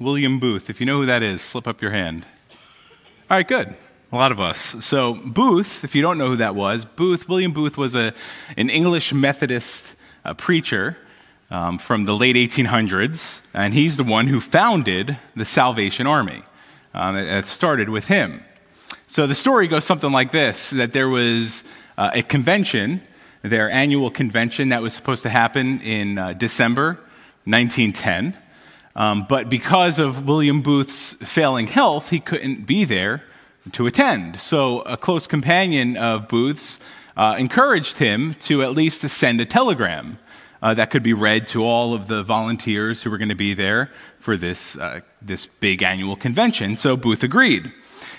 William Booth, if you know who that is, slip up your hand. All right, good. A lot of us. So, Booth, if you don't know who that was, Booth, William Booth was a, an English Methodist uh, preacher um, from the late 1800s, and he's the one who founded the Salvation Army. Um, it, it, started with him. So, the story goes something like this that there was uh, a convention, their annual convention that was supposed to happen in uh, December 1910. Um, but because of William Booth's failing health, he couldn't be there to attend. So a close companion of Booth's uh, encouraged him to at least to send a telegram uh, that could be read to all of the volunteers who were going to be there for this, uh, this big annual convention. So Booth agreed.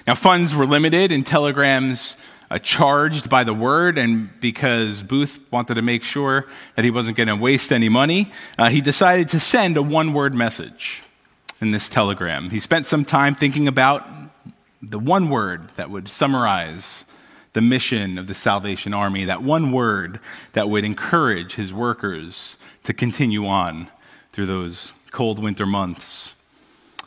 Now, funds were limited and telegrams uh, charged by the word, and because Booth wanted to make sure that he wasn't going to waste any money, uh, he decided to send a one word message in this telegram. He spent some time thinking about the one word that would summarize the mission of the Salvation Army, that one word that would encourage his workers to continue on through those cold winter months.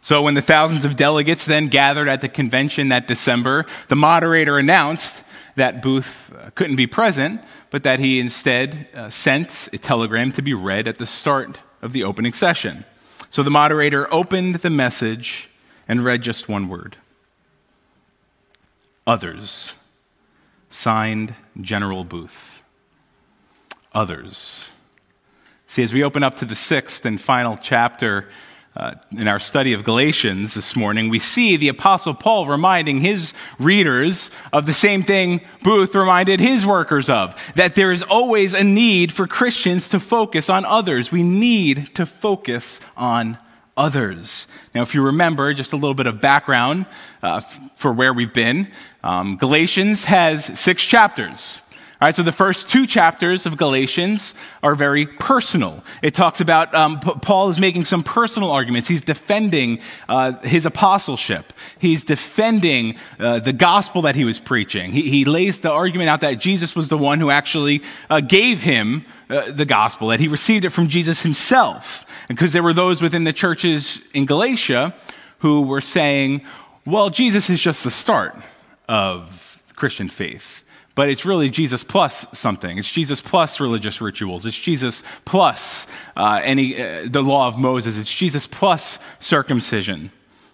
So, when the thousands of delegates then gathered at the convention that December, the moderator announced that Booth uh, couldn't be present, but that he instead uh, sent a telegram to be read at the start of the opening session. So the moderator opened the message and read just one word Others. Signed General Booth. Others. See, as we open up to the sixth and final chapter, uh, in our study of Galatians this morning, we see the Apostle Paul reminding his readers of the same thing Booth reminded his workers of that there is always a need for Christians to focus on others. We need to focus on others. Now, if you remember, just a little bit of background uh, for where we've been, um, Galatians has six chapters. All right, so the first two chapters of Galatians are very personal. It talks about um, P- Paul is making some personal arguments. He's defending uh, his apostleship. He's defending uh, the gospel that he was preaching. He, he, lays the argument out that Jesus was the one who actually uh, gave him uh, the gospel, that he received it from Jesus himself. Because there were those within the churches in Galatia who were saying, well, Jesus is just the start of Christian faith. But it's really Jesus plus something. It's Jesus plus religious rituals. It's Jesus plus uh, any, uh, the law of Moses. It's Jesus plus circumcision.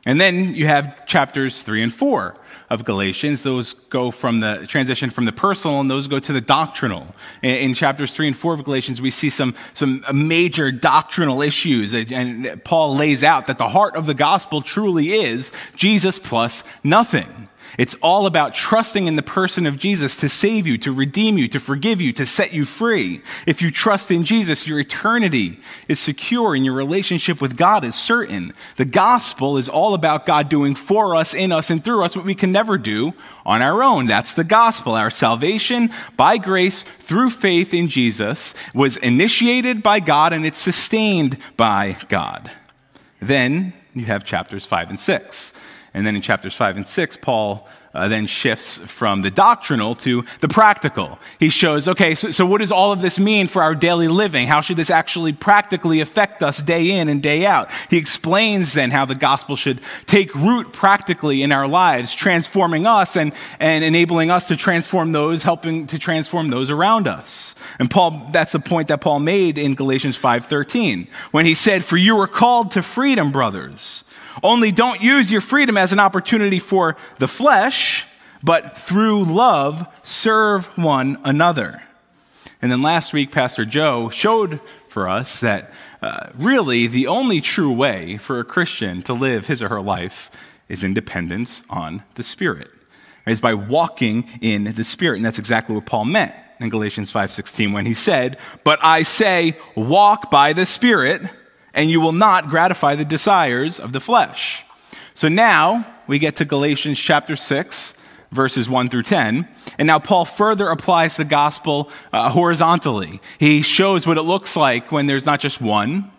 And then you have chapters three and four of Galatians. Those go from the transition from the personal and those go to the doctrinal. In, in, chapters three and four of Galatians, we see some, some major doctrinal issues. And Paul lays out that the heart of the gospel truly is Jesus plus nothing. It's all about trusting in the person of Jesus to save you, to redeem you, to forgive you, to set you free. If you trust in Jesus, your eternity is secure and your relationship with God is certain. The gospel is all about God doing for us, in us, and through us what we can never do on our own. That's the gospel. Our salvation by grace through faith in Jesus was initiated by God and it's sustained by God. Then you have chapters 5 and 6. And then in chapters 5 and 6, Paul uh, then shifts from the doctrinal to the practical. He shows, okay, so, so what does all of this mean for our daily living? How should this actually practically affect us day in and day out? He explains then how the gospel should take root practically in our lives, transforming us and, and enabling us to transform those, helping to transform those around us. And Paul, that's the point that Paul made in Galatians 5.13 when he said, for you were called to freedom, brothers. Only don't use your freedom as an opportunity for the flesh, but through love, serve one another. And then last week, Pastor Joe showed for us that uh, really the only true way for a Christian to live his or her life is independence on the Spirit. Is by walking in the Spirit. And that's exactly what Paul meant in Galatians 5:16 when he said, "But I say, walk by the Spirit, and you will not gratify the desires of the flesh." So now we get to Galatians chapter 6, verses 1 through 10. And now Paul further applies the gospel uh, horizontally. He shows what it looks like when there's not just one,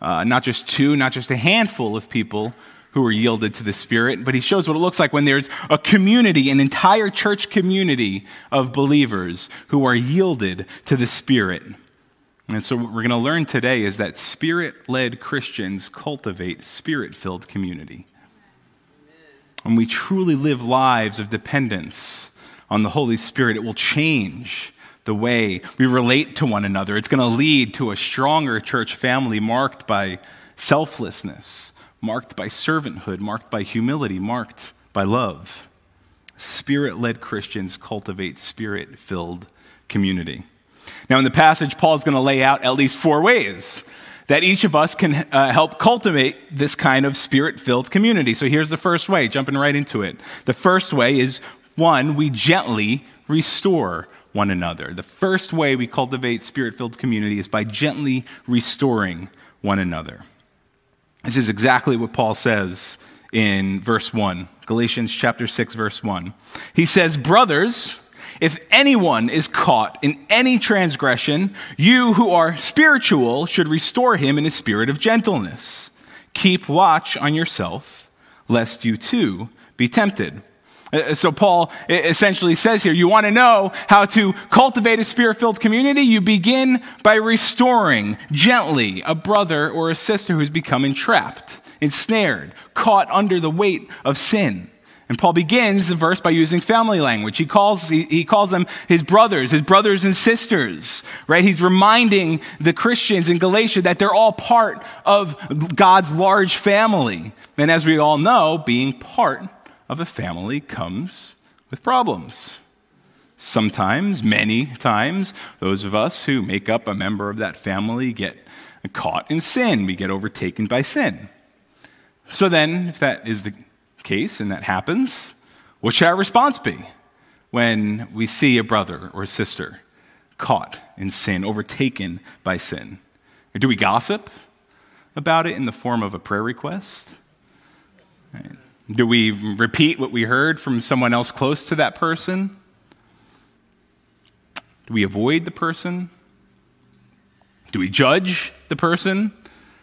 uh, not just two, not just a handful of people who are yielded to the Spirit, but he shows what it looks like when there's a community, an entire church community of believers who are yielded to the Spirit. And so, what we're going to learn today is that spirit led Christians cultivate spirit filled community. When we truly live lives of dependence on the Holy Spirit, it will change the way we relate to one another. It's going to lead to a stronger church family marked by selflessness, marked by servanthood, marked by humility, marked by love. Spirit led Christians cultivate spirit filled community. Now, in the passage, Paul's going to lay out at least four ways that each of us can uh, help cultivate this kind of spirit filled community. So here's the first way, jumping right into it. The first way is one, we gently restore one another. The first way we cultivate spirit filled community is by gently restoring one another. This is exactly what Paul says in verse 1, Galatians chapter 6, verse 1. He says, Brothers, if anyone is caught in any transgression, you who are spiritual should restore him in a spirit of gentleness. Keep watch on yourself, lest you too be tempted. Uh, so, Paul essentially says here you want to know how to cultivate a spirit filled community? You begin by restoring gently a brother or a sister who's become entrapped, ensnared, caught under the weight of sin. And Paul begins the verse by using family language. He calls, he, he, calls them his brothers, his brothers and sisters, right? He's reminding the Christians in Galatia that they're all part of God's large family. And as we all know, being part of a family comes with problems. Sometimes, many times, those of us who make up a member of that family get caught in sin. We get overtaken by sin. So then, if that is the case and that happens, what should our response be when we see a brother or sister caught in sin, overtaken by sin? Or do we gossip about it in the form of a prayer request? Right. Do we repeat what we heard from someone else close to that person? Do we avoid the person? Do we judge the person?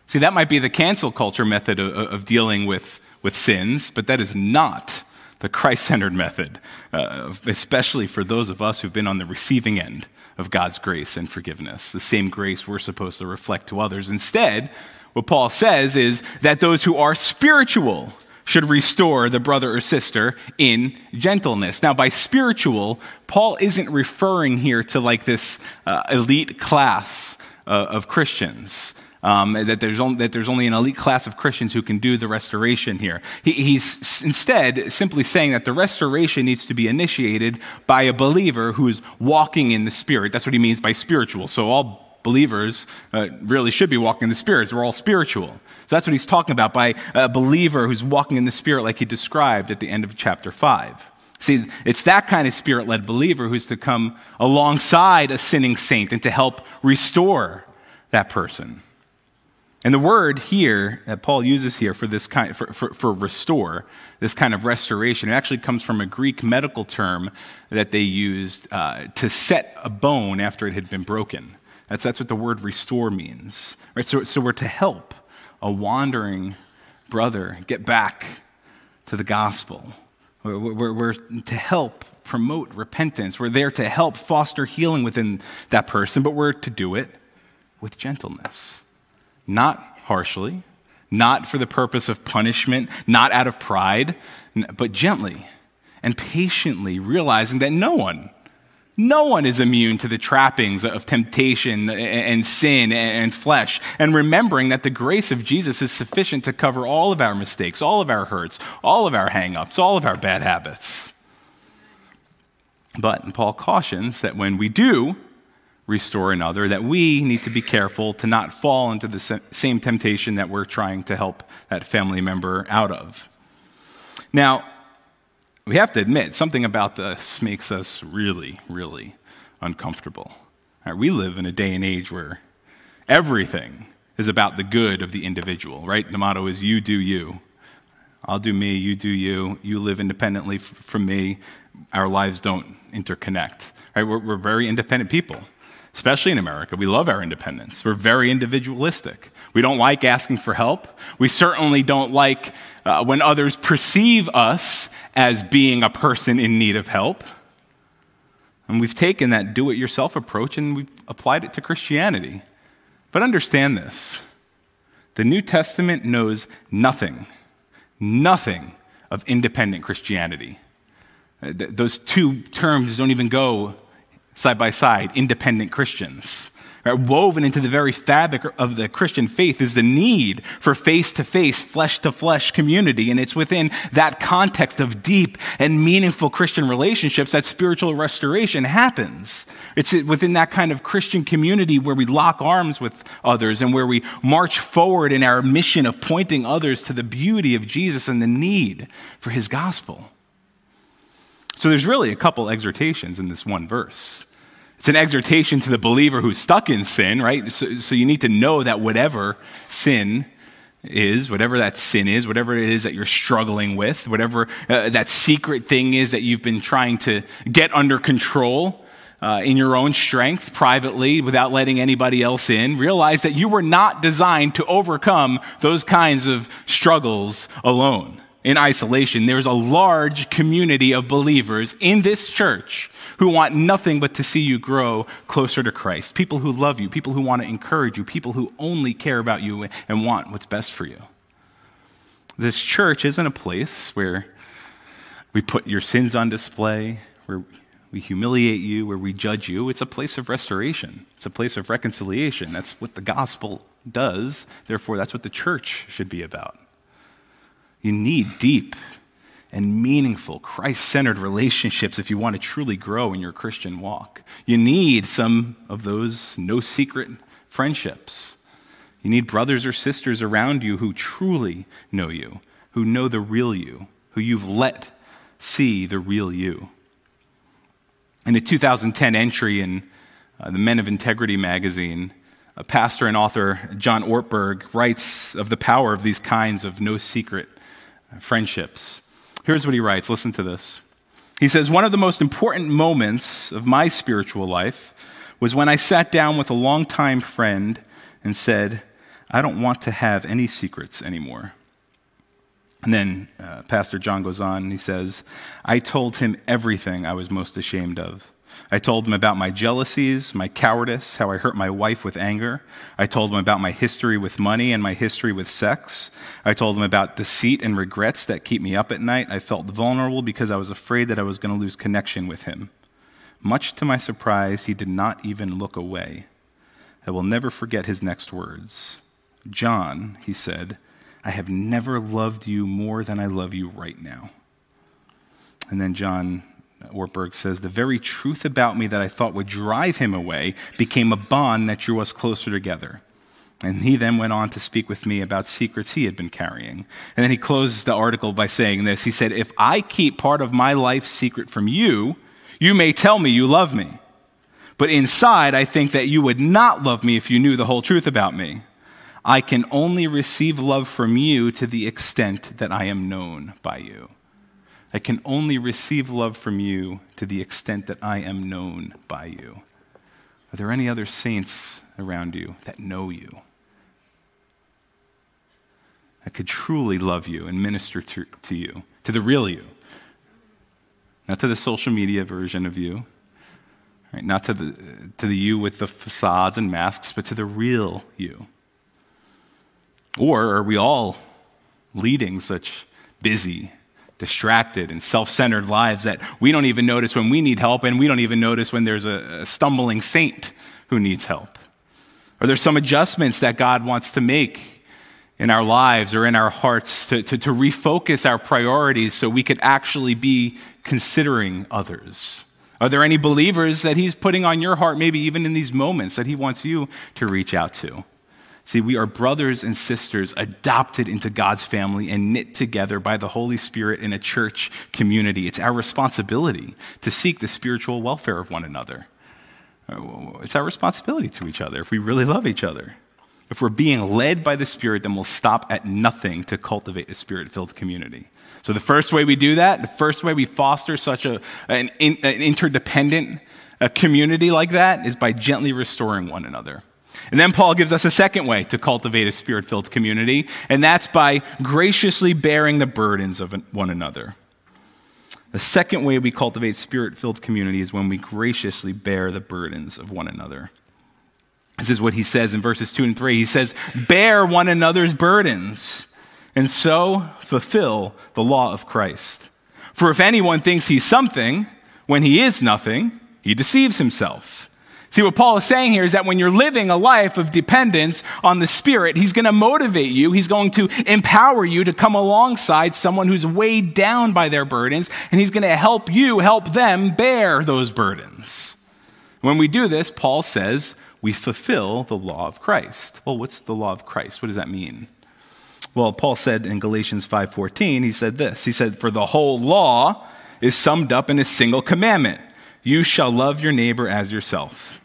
See, that might be the cancel culture method of, of dealing with with sins, but that is not the Christ centered method, uh, especially for those of us who've been on the receiving end of God's grace and forgiveness, the same grace we're supposed to reflect to others. Instead, what Paul says is that those who are spiritual should restore the brother or sister in gentleness. Now, by spiritual, Paul isn't referring here to like this uh, elite class uh, of Christians um, that, there's only, that there's only an elite class of Christians who can do the restoration here. He, he's instead simply saying that the restoration needs to be initiated by a believer who's walking in the Spirit. That's what he means by spiritual. So all believers uh, really should be walking in the Spirit. We're all spiritual. So that's what he's talking about by a believer who's walking in the Spirit, like he described at the end of chapter 5. See, it's that kind of spirit led believer who's to come alongside a sinning saint and to help restore that person. And the word here that Paul uses here for this kind for, for, for, restore, this kind of restoration, it actually comes from a Greek medical term that they used uh, to set a bone after it had been broken. That's, that's what the word restore means. Right? So, so we're to help a wandering brother get back to the gospel. We're, we're, we're to help promote repentance. We're there to help foster healing within that person, but we're to do it with gentleness not harshly, not for the purpose of punishment, not out of pride, but gently and patiently realizing that no one, No one is immune to the trappings of temptation and sin and flesh. And remembering that the grace of Jesus is sufficient to cover all of our mistakes, all of our hurts, all of our hangups, all of our bad habits. But Paul cautions that when we do restore another, that we need to be careful to not fall into the same temptation that we're trying to help that family member out of. Now, we have to admit, something about this makes us really, really uncomfortable. Right, we live in a day and age where everything is about the good of the individual, right? The motto is you do you. I'll do me, you do you. You live independently from me. Our lives don't interconnect. Right? We're, we're very independent people especially in America. We love our independence. We're very individualistic. We don't like asking for help. We certainly don't like uh, when others perceive us as being a person in need of help. And we've taken that do it yourself approach and we've applied it to Christianity. But understand this the New Testament knows nothing, nothing of independent Christianity. Uh, those two terms don't even go side by side, independent Christians. Right? Woven into the very fabric of the Christian faith is the need for face to face, flesh to flesh community. And it's within that context of deep and meaningful Christian relationships that spiritual restoration happens. It's within that kind of Christian community where we lock arms with others and where we march forward in our mission of pointing others to the beauty of Jesus and the need for his gospel. So there's really a couple exhortations in this one verse. It's an exhortation to the believer who's stuck in sin, right? So, so, you need to know that whatever sin is, whatever that sin is, whatever it is that you're struggling with, whatever uh, that secret thing is that you've been trying to get under control uh, in your own strength, privately, without letting anybody else in, realize that you were not designed to overcome those kinds of struggles alone in isolation. There's a large community of believers in this church who want nothing but to see you grow closer to Christ. People who love you, people who want to encourage you, people who only care about you and want what's best for you. This church isn't a place where we put your sins on display, where we humiliate you, where we judge you. It's a place of restoration, it's a place of reconciliation. That's what the gospel does. Therefore, that's what the church should be about. You need deep and meaningful, Christ centered relationships if you want to truly grow in your Christian walk. You need some of those no secret friendships. You need brothers or sisters around you who truly know you, who know the real you, who you've let see the real you. In the 2010 entry in uh, the Men of Integrity magazine, a pastor and author John Ortberg writes of the power of these kinds of no secret friendships. Here's what he writes listen to this. He says, One of the most important moments of my spiritual life was when I sat down with a longtime friend and said, I don't want to have any secrets anymore. And then uh, Pastor John goes on and he says, I told him everything I was most ashamed of. I told him about my jealousies, my cowardice, how I hurt my wife with anger. I told him about my history with money and my history with sex. I told him about deceit and regrets that keep me up at night. I felt vulnerable because I was afraid that I was going to lose connection with him. Much to my surprise, he did not even look away. I will never forget his next words. John, he said, I have never loved you more than I love you right now. And then John Ortberg says, the very truth about me that I thought would drive him away became a bond that drew us closer together. And he then went on to speak with me about secrets he had been carrying. And then he closes the article by saying this He said, If I keep part of my life secret from you, you may tell me you love me. But inside, I think that you would not love me if you knew the whole truth about me. I can only receive love from you to the extent that I am known by you. I can only receive love from you to the extent that I am known by you. Are there any other saints around you that know you? That could truly love you and minister to, to you, to the real you, not to the social media version of you, right? not to the, to the you with the facades and masks, but to the real you. Or are we all leading such busy, distracted and self centered lives that we don't even notice when we need help, and we don't even notice when there's a, a stumbling saint who needs help. Or there's some adjustments that God wants to make in our lives or in our hearts to, to, to refocus our priorities so we could actually be considering others. Are there any believers that He's putting on your heart, maybe even in these moments, that He wants you to reach out to? See, we are brothers and sisters adopted into God's family and knit together by the Holy Spirit in a church community. It's our responsibility to seek the spiritual welfare of one another. It's our responsibility to each other if we really love each other. If we're being led by the Spirit, then we'll stop at nothing to cultivate a spirit filled community. So, the first way we do that, the first way we foster such a, an, an interdependent a community like that is by gently restoring one another. And then Paul gives us a second way to cultivate a spirit filled community, and that's by graciously bearing the burdens of one another. The second way we cultivate spirit filled community is when we graciously bear the burdens of one another. This is what he says in verses 2 and 3. He says, Bear one another's burdens, and so fulfill the law of Christ. For if anyone thinks he's something when he is nothing, he deceives himself. See, what Paul is saying here is that when you're living a life of dependence on the Spirit, He's going to motivate you. He's going to empower you to come alongside someone who's weighed down by their burdens, and He's going to help you help them bear those burdens. When we do this, Paul says, we fulfill the law of Christ. Well, what's the law of Christ? What does that mean? Well, Paul said in Galatians 5:14, he said this. He said, "For the whole law is summed up in a single commandment: you shall love your neighbor as yourself."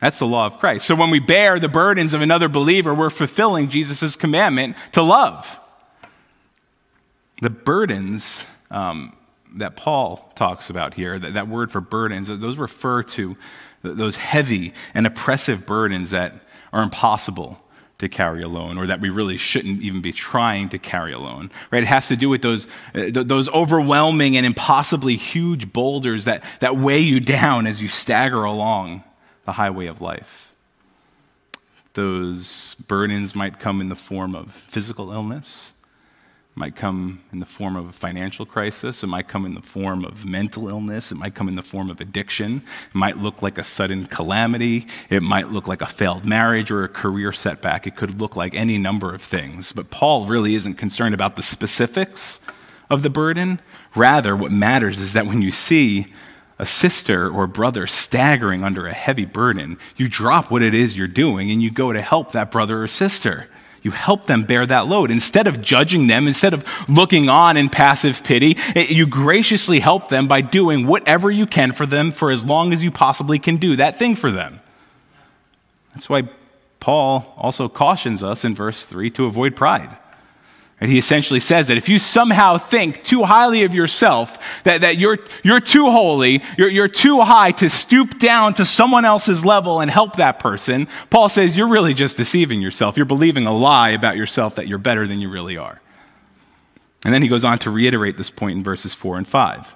That's the law of Christ. So when we bear the burdens of another believer, we're fulfilling Jesus' commandment to love. The burdens um, that Paul talks about here, that, that word for burdens, those refer to those heavy and oppressive burdens that are impossible to carry alone or that we really shouldn't even be trying to carry alone right it has to do with those uh, those overwhelming and impossibly huge boulders that that weigh you down as you stagger along the highway of life. Those burdens might come in the form of physical illness, might come in the form of a financial crisis, it might come in the form of mental illness, it might come in the form of addiction, it might look like a sudden calamity, it might look like a failed marriage or a career setback, it could look like any number of things. But Paul really isn't concerned about the specifics of the burden. Rather, what matters is that when you see a sister or brother staggering under a heavy burden, you drop what it is you're doing and you go to help that brother or sister. You help them bear that load. Instead of judging them, instead of looking on in passive pity, you graciously help them by doing whatever you can for them for as long as you possibly can do that thing for them. That's why Paul also cautions us in verse 3 to avoid pride. And he essentially says that if you somehow think too highly of yourself, that, that you're, you're too holy, you're, you're too high to stoop down to someone else's level and help that person, Paul says you're really just deceiving yourself. You're believing a lie about yourself that you're better than you really are. And then he goes on to reiterate this point in verses 4 and 5.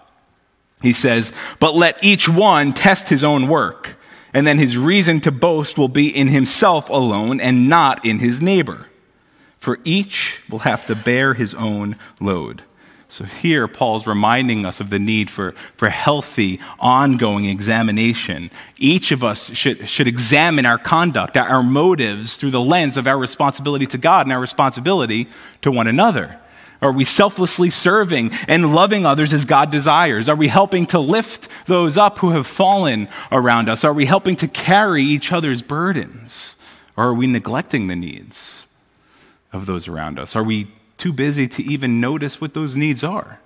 He says, But let each one test his own work, and then his reason to boast will be in himself alone and not in his neighbor for each will have to bear his own load. So here, Paul's reminding us of the need for, for healthy, ongoing examination. Each of us should, should examine our conduct, our motives through the lens of our responsibility to God and our responsibility to one another. Are we selflessly serving and loving others as God desires? Are we helping to lift those up who have fallen around us? Are we helping to carry each other's burdens? Or are we neglecting the needs? Of those around us? Are we too busy to even notice what those needs are?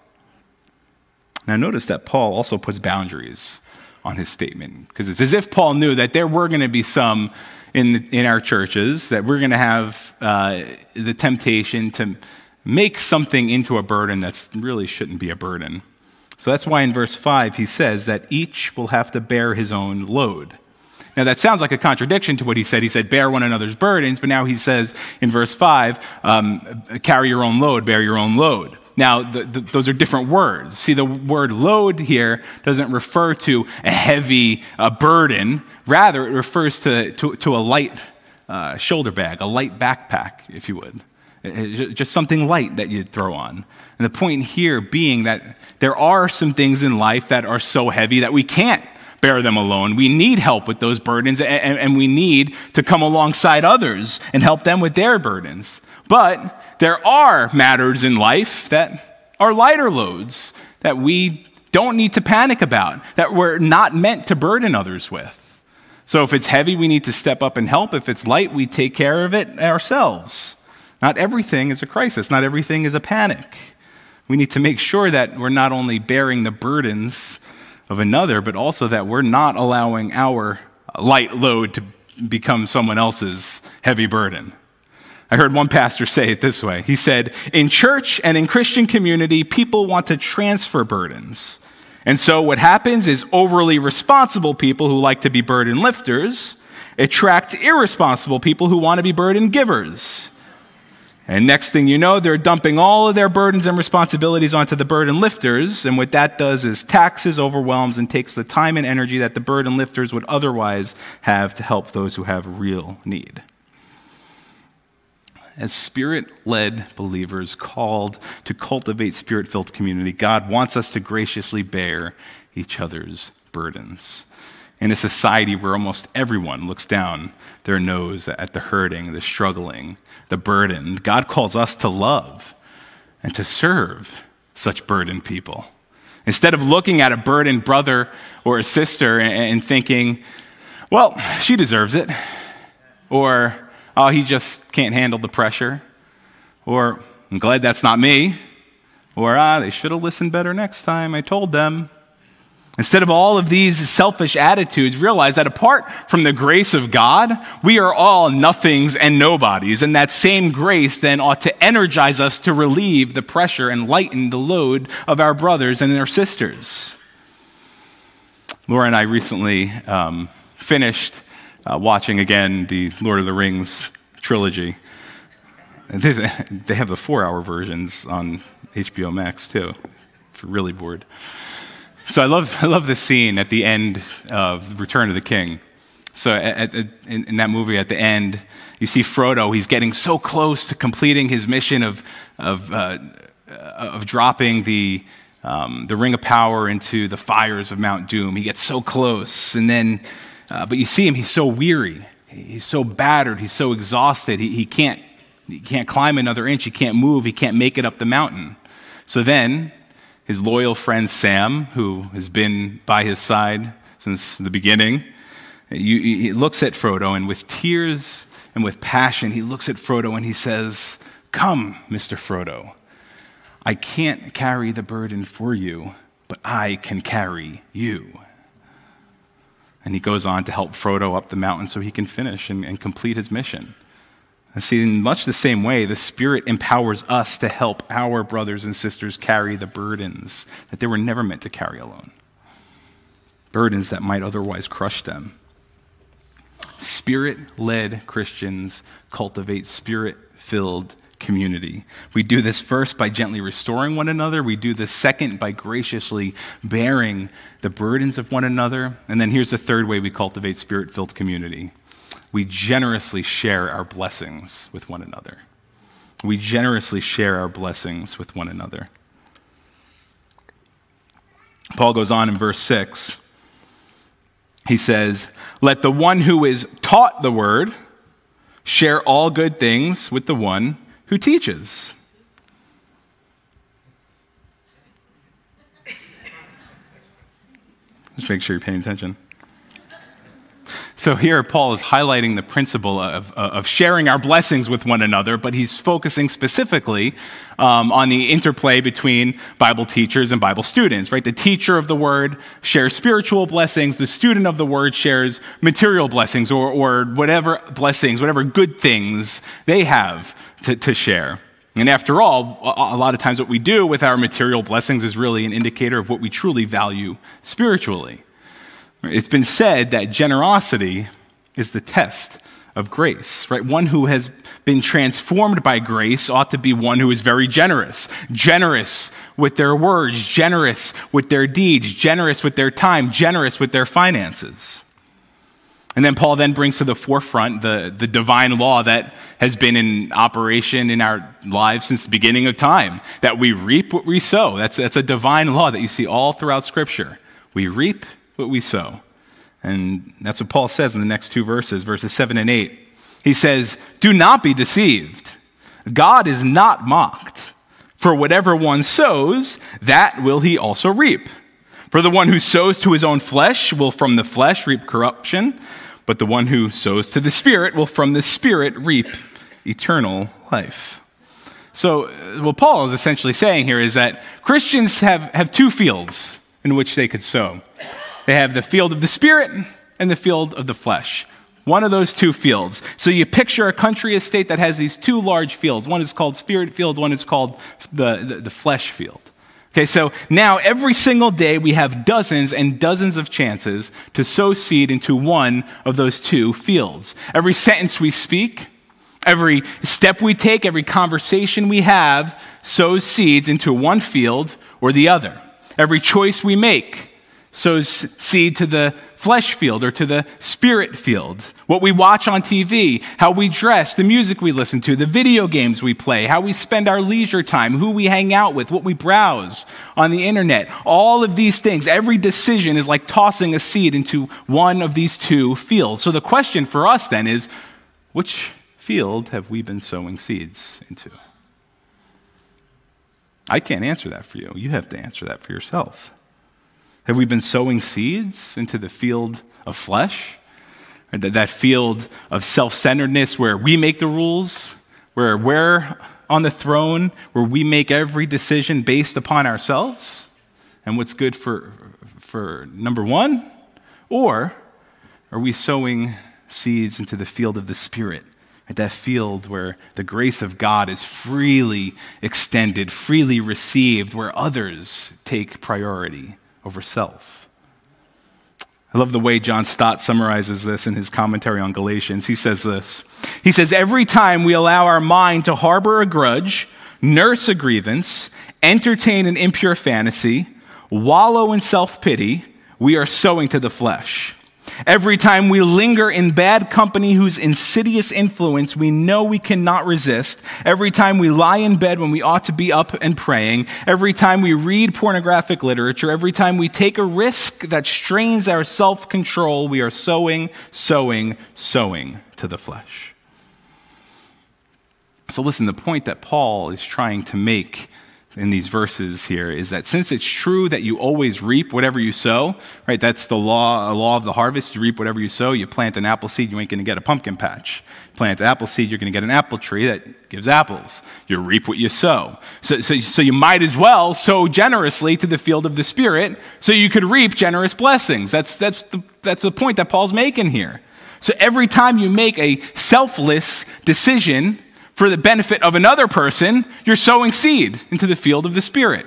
Now, notice that Paul also puts boundaries on his statement because it's as if Paul knew that there were going to be some in, in our churches that we're going to have uh, the temptation to make something into a burden that really shouldn't be a burden. So that's why in verse 5 he says that each will have to bear his own load. Now, that sounds like a contradiction to what he said. He said, bear one another's burdens, but now he says in verse 5, um, carry your own load, bear your own load. Now, the, the, those are different words. See, the word load here doesn't refer to a heavy uh, burden, rather, it refers to, to, to a light uh, shoulder bag, a light backpack, if you would. just something light that you'd throw on. And the point here being that there are some things in life that are so heavy that we can't bear them alone. We need help with those burdens, and, and we need to come alongside others and help them with their burdens. But there are matters in life that are lighter loads that we don't need to panic about, that we're not meant to burden others with. So if it's heavy, we need to step up and help. If it's light, we take care of it ourselves. Not everything is a crisis, not everything is a panic. We need to make sure that we're not only bearing the burdens of another, but also that we're not allowing our light load to become someone else's heavy burden. I heard one pastor say it this way. He said, In church and in Christian community, people want to transfer burdens. And so what happens is overly responsible people who like to be burden lifters attract irresponsible people who want to be burden givers. And next thing you know, they're dumping all of their burdens and responsibilities onto the burden lifters. And what that does is taxes, overwhelms, and takes the time and energy that the burden lifters would otherwise have to help those who have real need. As spirit led believers called to cultivate spirit filled community, God wants us to graciously bear each other's burdens in a society where almost everyone looks down their nose at the hurting, the struggling, the burdened. God calls us to love and to serve such burdened people. Instead of looking at a burdened brother or a sister and thinking, well, she deserves it, or, oh, he just can't handle the pressure, or, I'm glad that's not me, or, ah, they should have listened better next time, I told them. Instead of all of these selfish attitudes, realize that apart from the grace of God, we are all nothings and nobodies. And that same grace then ought to energize us to relieve the pressure and lighten the load of our brothers and their sisters. Laura and I recently um, finished uh, watching again the Lord of the Rings trilogy. They have the four hour versions on HBO Max too, if you're really bored. So I love, I love this scene at the end of Return of the King. So at, at, in, in, that movie, at the end, you see Frodo. He's getting so close to completing his mission of, of, uh, of dropping the, um, the Ring of Power into the fires of Mount Doom. He gets so close. And then, uh, but you see him, he's so weary. He's so battered. He's so exhausted. He, he, can't, he can't climb another inch. He can't move. He can't make it up the mountain. So then his loyal friend Sam, who has been by his side since the beginning, he looks at Frodo and with tears and with passion, he looks at Frodo and he says, Come, Mr. Frodo. I can't carry the burden for you, but I can carry you. And he goes on to help Frodo up the mountain so he can finish and, and complete his mission. And see, in much the same way, the Spirit empowers us to help our brothers and sisters carry the burdens that they were never meant to carry alone. Burdens that might otherwise crush them. Spirit led Christians cultivate spirit filled community. We do this first by gently restoring one another. We do this second by graciously bearing the burdens of one another. And then here's the third way we cultivate spirit filled community we generously share our blessings with one another. We generously share our blessings with one another. Paul goes on in verse 6. He says, Let the one who is taught the word share all good things with the one who teaches. Just make sure you're paying attention. So here, Paul is highlighting the principle of, of sharing our blessings with one another, but he's focusing specifically um, on the interplay between Bible teachers and Bible students, right? The teacher of the word shares spiritual blessings, the student of the word shares material blessings or, or whatever blessings, whatever good things they have to, to share. And after all, a lot of times what we do with our material blessings is really an indicator of what we truly value spiritually. It's been said that generosity is the test of grace, right? One who has been transformed by grace ought to be one who is very generous. Generous with their words, generous with their deeds, generous with their time, generous with their finances. And then Paul then brings to the forefront the, the divine law that has been in operation in our lives since the beginning of time that we reap what we sow. That's, that's a divine law that you see all throughout Scripture. We reap what we sow. And that's what Paul says in the next two verses, verses 7 and 8. He says, Do not be deceived. God is not mocked. For whatever one sows, that will he also reap. For the one who sows to his own flesh will from the flesh reap corruption but the one who sows to the Spirit will from the Spirit reap eternal life. So, uh, what Paul is essentially saying here is that Christians have, have two fields in which they could sow they have the field of the Spirit and the field of the flesh. One of those two fields. So you picture a country estate that has these two large fields. One is called spirit field, one is called the, the, the flesh field. Okay, so now every single day we have dozens and dozens of chances to sow seed into one of those two fields. Every sentence we speak, every step we take, every conversation we have sows seeds into one field or the other. Every choice we make sows seed to the flesh field or to the spirit field. What we watch on TV, how we dress, the music we listen to, the video games we play, how we spend our leisure time, who we hang out with, what we browse on the internet. All of these things, every decision is like tossing a seed into one of these two fields. So the question for us then is which field have we been sowing seeds into? I can't answer that for you. You have to answer that for yourself. Have we been sowing seeds into the field of flesh? That field of self centeredness where we make the rules, where we're on the throne, where we make every decision based upon ourselves and what's good for, for number one? Or are we sowing seeds into the field of the Spirit? At that field where the grace of God is freely extended, freely received, where others take priority over self. I love the way John Stott summarizes this in his commentary on Galatians. He says this He says, Every time we allow our mind to harbor a grudge, nurse a grievance, entertain an impure fantasy, wallow in self pity, we are sowing to the flesh. Every time we linger in bad company whose insidious influence we know we cannot resist, every time we lie in bed when we ought to be up and praying, every time we read pornographic literature, every time we take a risk that strains our self control, we are sowing, sowing, sowing to the flesh. So, listen, the point that Paul is trying to make in these verses here is that since it's true that you always reap whatever you sow, right? That's the law, a law of the harvest. You reap whatever you sow. You plant an apple seed, you ain't going to get a pumpkin patch. Plant an apple seed, you're going to get an apple tree that gives apples. You reap what you sow. So, so, so you might as well sow generously to the field of the Spirit so you could reap generous blessings. That's, that's, the, that's the point that Paul's making here. So every time you make a selfless decision, for the benefit of another person, you're sowing seed into the field of the Spirit.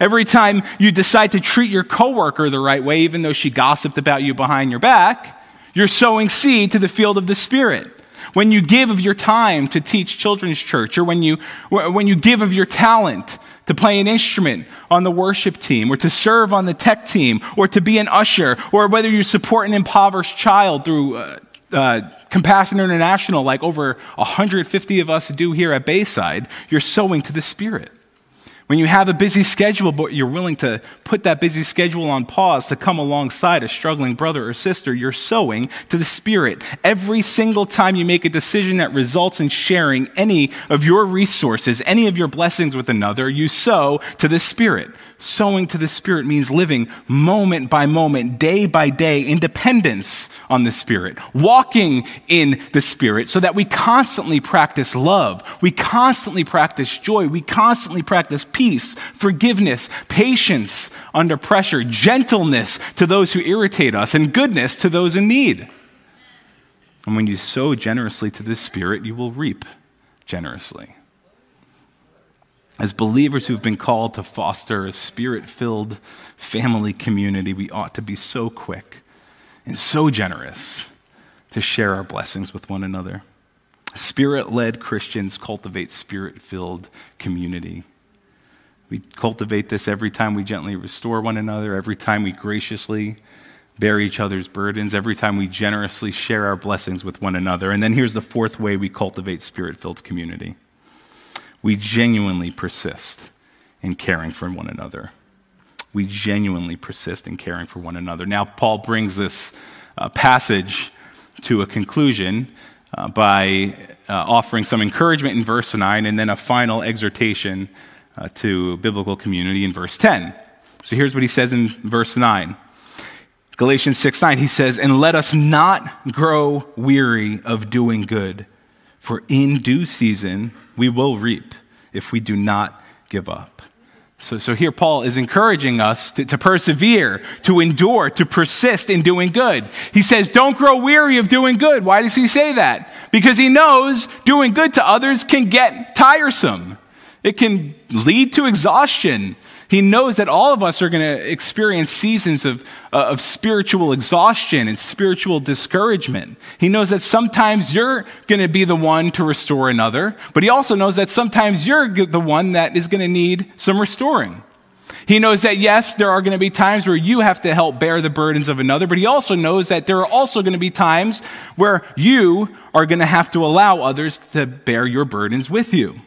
Every time you decide to treat your coworker the right way, even though she gossiped about you behind your back, you're sowing seed to the field of the Spirit. When you give of your time to teach children's church, or when you, when you give of your talent to play an instrument on the worship team, or to serve on the tech team, or to be an usher, or whether you support an impoverished child through uh, uh, Compassion International, like over 150 of us do here at Bayside, you're sowing to the Spirit. When you have a busy schedule, but you're willing to put that busy schedule on pause to come alongside a struggling brother or sister, you're sowing to the Spirit. Every single time you make a decision that results in sharing any of your resources, any of your blessings with another, you sow to the Spirit. Sowing to the Spirit means living moment by moment, day by day, independence on the Spirit, walking in the Spirit so that we constantly practice love, we constantly practice joy, we constantly practice peace, forgiveness, patience under pressure, gentleness to those who irritate us, and goodness to those in need. And when you sow generously to the Spirit, you will reap generously. As believers who've been called to foster a spirit filled family community, we ought to be so quick and so generous to share our blessings with one another. Spirit led Christians cultivate spirit filled community. We cultivate this every time we gently restore one another, every time we graciously bear each other's burdens, every time we generously share our blessings with one another. And then here's the fourth way we cultivate spirit filled community we genuinely persist in caring for one another. We genuinely persist in caring for one another. Now, Paul brings this uh, passage to a conclusion uh, by uh, offering some encouragement in verse 9 and then a final exhortation uh, to biblical community in verse 10. So here's what he says in verse 9. Galatians 6 9, he says, And let us not grow weary of doing good, for in due season we will reap if we do not give up. So, so here Paul is encouraging us to, to persevere, to endure, to persist in doing good. He says, Don't grow weary of doing good. Why does he say that? Because he knows doing good to others can get tiresome, it can lead to exhaustion. He knows that all of us are going to experience seasons of, uh, of spiritual exhaustion and spiritual discouragement. He knows that sometimes you're going to be the one to restore another, but he also knows that sometimes you're the one that is going to need some restoring. He knows that, yes, there are going to be times where you have to help bear the burdens of another, but he also knows that there are also going to be times where you are going to have to allow others to bear your burdens with you.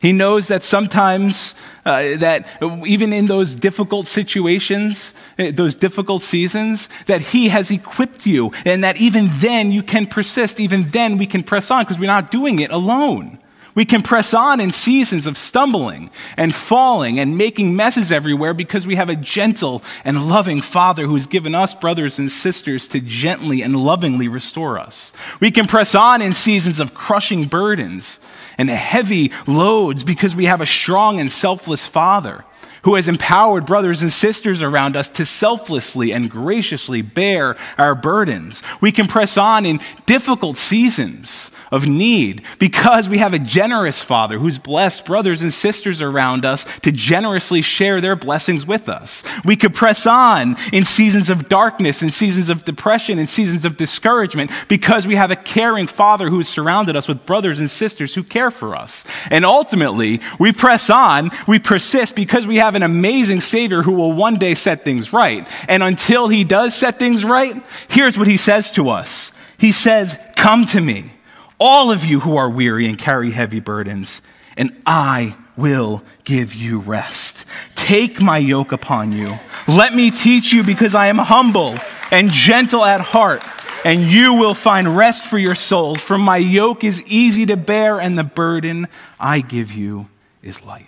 He knows that sometimes, uh, that even in those difficult situations, uh, those difficult seasons, that He has equipped you, and that even then you can persist, even then we can press on because we're not doing it alone. We can press on in seasons of stumbling and falling and making messes everywhere because we have a gentle and loving Father who has given us brothers and sisters to gently and lovingly restore us. We can press on in seasons of crushing burdens and heavy loads because we have a strong and selfless Father who has empowered brothers and sisters around us to selflessly and graciously bear our burdens. We can press on in difficult seasons of need because we have a generous Father who's blessed brothers and sisters around us to generously share their blessings with us. We could press on in seasons of darkness, in seasons of depression, in seasons of discouragement because we have a caring Father who's surrounded us with brothers and sisters who care for us. And ultimately, we press on, we persist because we have an amazing Savior who will one day set things right. And until he does set things right, here's what he says to us He says, Come to me all of you who are weary and carry heavy burdens, and I will give you rest. Take my yoke upon you. Let me teach you because I am humble and gentle at heart, and you will find rest for your souls. For my yoke is easy to bear, and the burden I give you is light.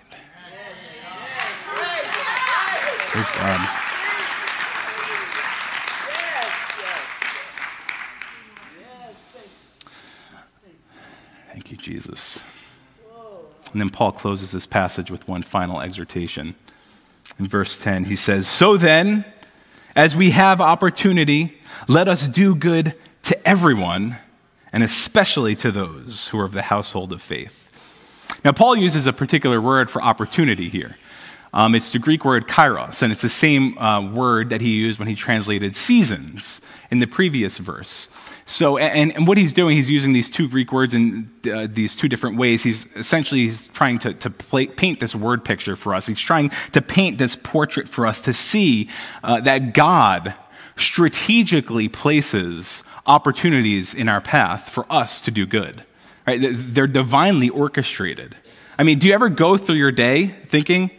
Praise God. Thank you, Jesus. And then Paul closes this passage with one final exhortation. In verse 10, he says, So then, as we have opportunity, let us do good to everyone, and especially to those who are of the household of faith. Now, Paul uses a particular word for opportunity here. Um, it's the Greek word kairos, and it's the same uh, word that he used when he translated seasons in the previous verse. So, and, and what he's doing, he's using these two Greek words in uh, these two different ways. He's essentially he's trying to, to play, paint this word picture for us. He's trying to paint this portrait for us to see uh, that God strategically places opportunities in our path for us to do good. Right? They're divinely orchestrated. I mean, do you ever go through your day thinking,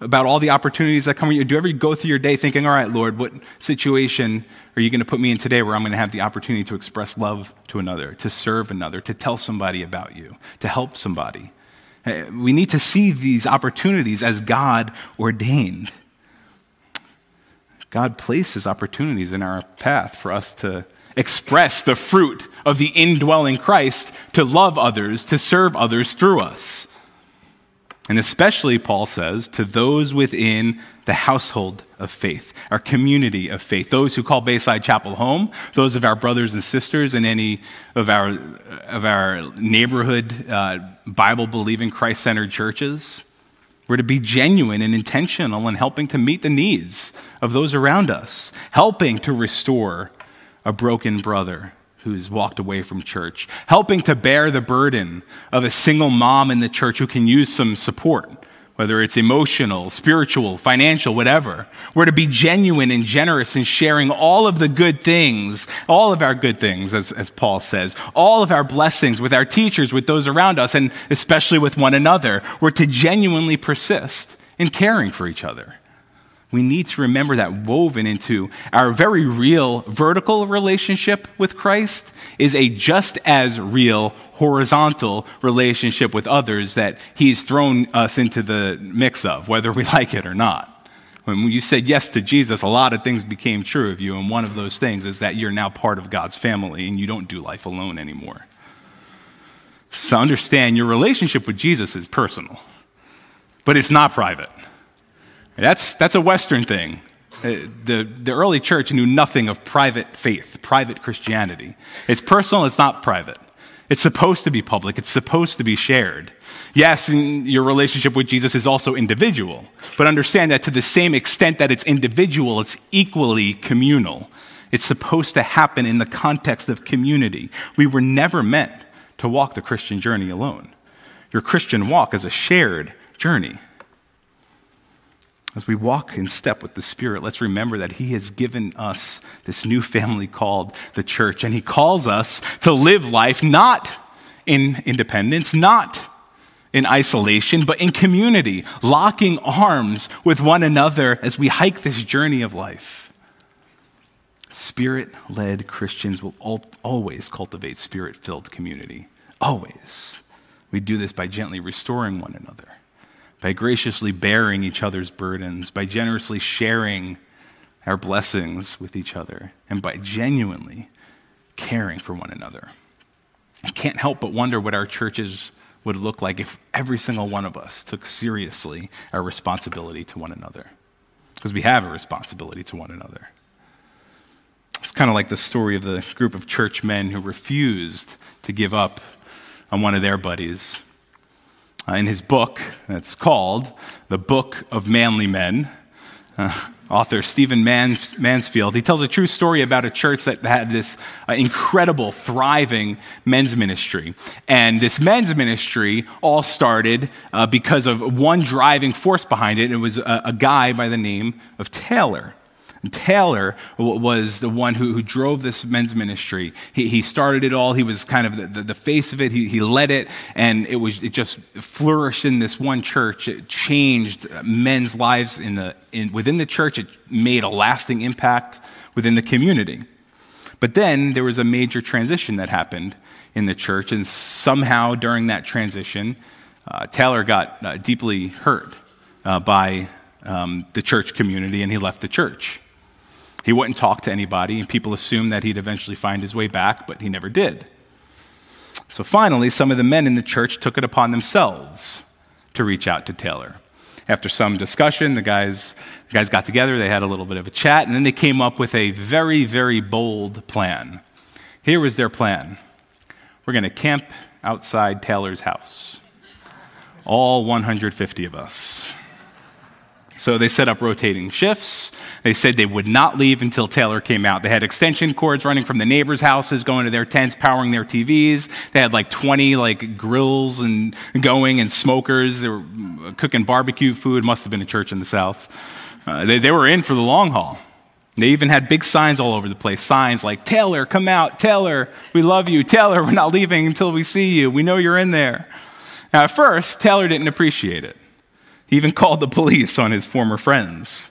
about all the opportunities that come. Do you ever go through your day thinking, all right, Lord, what situation are you going to put me in today where I'm going to have the opportunity to express love to another, to serve another, to tell somebody about you, to help somebody? Eh, we need to see these opportunities as God ordained. God places opportunities in our path for us to express the fruit of the indwelling Christ, to love others, to serve others through us. And especially, Paul says, to those within the household of faith, our community of faith, those who call Bayside Chapel home, those of our brothers and sisters in any of our, of our neighborhood uh, Bible believing Christ centered churches. We're to be genuine and intentional in helping to meet the needs of those around us, helping to restore a broken brother, who's walked away from church, helping to bear the burden of a single mom in the church who can use some support whether it's emotional, spiritual, financial, whatever. We're to be genuine and generous in sharing all of the good things, all of our good things, as, as Paul says, all of our blessings with our teachers, with those around us, and especially with one another. We're to genuinely persist in caring for each other. We need to remember that woven into our very real vertical relationship with Christ is a just as real horizontal relationship with others that He's thrown us into the mix of, whether we like it or not. When you said yes to Jesus, a lot of things became true of you, and one of those things is that you're now part of God's family and you don't do life alone anymore. So understand your relationship with Jesus is personal, but it's not private. That's, that's a Western thing. Uh, the, the early church knew nothing of private faith, private Christianity. It's personal, it's not private. It's supposed to be public, it's supposed to be shared. Yes, your relationship with Jesus is also individual, but understand that to the same extent that it's individual, it's equally communal. It's supposed to happen in the context of community. We were never meant to walk the Christian journey alone. Your Christian walk is a shared journey. As we walk in step with the Spirit, let's remember that He has given us this new family called the church, and He calls us to live life not in independence, not in isolation, but in community, locking arms with one another as we hike this journey of life. Spirit led Christians will always cultivate spirit filled community. Always. We do this by gently restoring one another by graciously bearing each other's burdens, by generously sharing our blessings with each other, and by genuinely caring for one another. I can't help but wonder what our churches would look like if every single one of us took seriously our responsibility to one another. Because we have a responsibility to one another. It's kind of like the story of the group of church men who refused to give up on one of their buddies in his book that's called The Book of Manly Men. Uh, author Stephen Mans- Mansfield, he tells a true story about a church that had this uh, incredible, thriving men's ministry. And this men's ministry all started uh, because of one driving force behind it. And it was a, a guy by the name of Taylor. Taylor was the one who, who drove this men's ministry. He, he started it all. He was kind of the, the, the, face of it. He, he led it, and it, was, it just flourished in this one church. It changed men's lives in the, in, within the church. It made a lasting impact within the community. But then there was a major transition that happened in the church, and somehow during that transition, uh, Taylor got uh, deeply hurt uh, by um, the church community, and he left the church. He wouldn't talk to anybody, and people assumed that he'd eventually find his way back, but he never did. So finally, some of the men in the church took it upon themselves to reach out to Taylor. After some discussion, the guys, the guys got together, they had a little bit of a chat, and then they came up with a very, very bold plan. Here was their plan we're going to camp outside Taylor's house, all 150 of us. So they set up rotating shifts. They said they would not leave until Taylor came out. They had extension cords running from the neighbors' houses going to their tents, powering their TVs. They had like 20 like grills and going and smokers. They were cooking barbecue food. Must have been a church in the South. Uh, they, they were in for the long haul. They even had big signs all over the place. Signs like, Taylor, come out. Taylor, we love you. Taylor, we're not leaving until we see you. We know you're in there. Now, at first, Taylor didn't appreciate it. He even called the police on his former friends.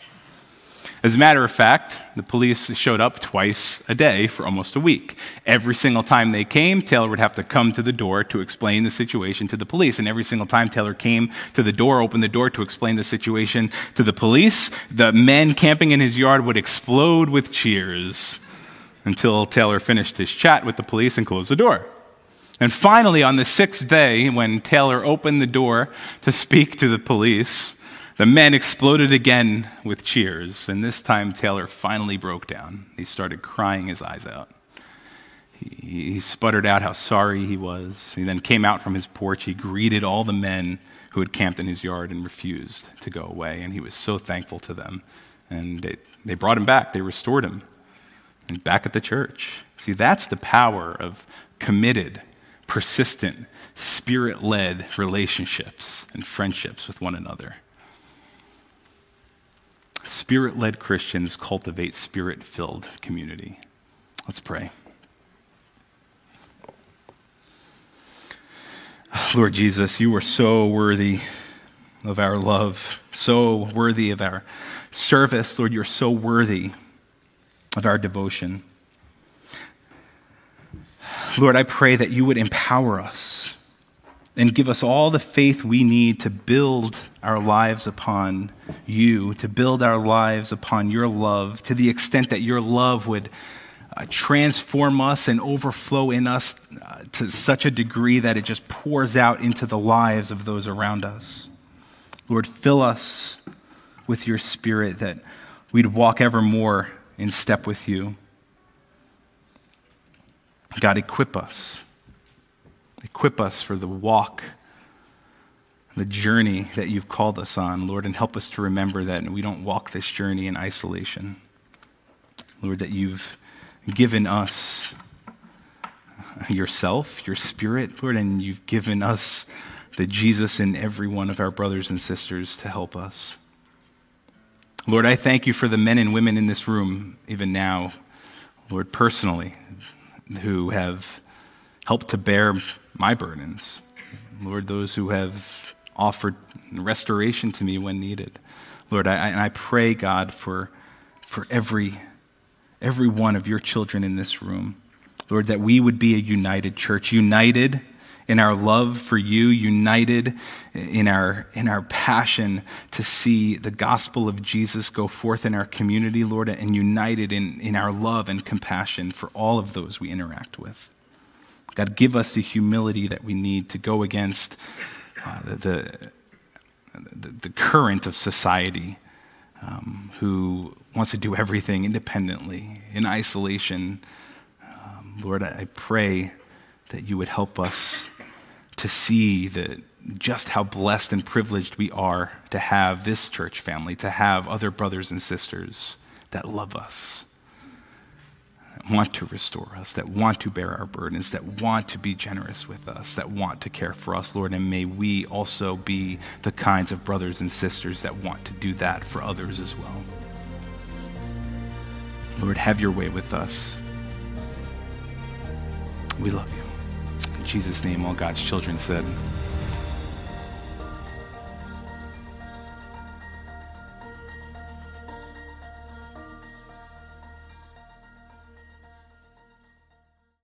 As a matter of fact, the police showed up twice a day for almost a week. Every single time they came, Taylor would have to come to the door to explain the situation to the police. And every single time Taylor came to the door, opened the door to explain the situation to the police, the men camping in his yard would explode with cheers until Taylor finished his chat with the police and closed the door. And finally, on the sixth day, when Taylor opened the door to speak to the police, the men exploded again with cheers. And this time, Taylor finally broke down. He started crying his eyes out. He, he sputtered out how sorry he was. He then came out from his porch. He greeted all the men who had camped in his yard and refused to go away. And he was so thankful to them. And they, they brought him back, they restored him. And back at the church. See, that's the power of committed persistent, spirit led relationships and friendships with one another. Spirit led Christians cultivate spirit filled community. Let's pray. Lord Jesus, you are so worthy of our love, so worthy of our service. Lord, you're so worthy of our devotion. Lord, I pray that you would empower us and give us all the faith we need to build our lives upon you, to build our lives upon your love, to the extent that your love would uh, transform us and overflow in us uh, to such a degree that it just pours out into the lives of those around us. Lord, fill us with your spirit that we'd walk ever more in step with you. God, equip us. Equip us for the walk, the journey that you've called us on, Lord, and help us to remember that we don't walk this journey in isolation. Lord, that you've given us yourself, your spirit, Lord, and you've given us the Jesus in every one of our brothers and sisters to help us. Lord, I thank you for the men and women in this room, even now, Lord, personally, who have helped to bear my burdens. Lord, those who have offered restoration to me when needed. Lord, I, and I pray, God, for, for every every one of your children in this room. Lord, that we would be a united church, united in our love for you, united in our, in our passion to see the gospel of Jesus go forth in our community, Lord, and united in, in our love and compassion for all of those we interact with. God, give us the humility that we need to go against uh, the, the, the current of society um, who wants to do everything independently, in isolation. Um, Lord, I pray that you would help us to see that just how blessed and privileged we are to have this church family, to have other brothers and sisters that love us, that want to restore us, that want to bear our burdens, that want to be generous with us, that want to care for us, Lord. And may we also be the kinds of brothers and sisters that want to do that for others as well. Lord, have your way with us. We love you. Jesus' name, all God's children said,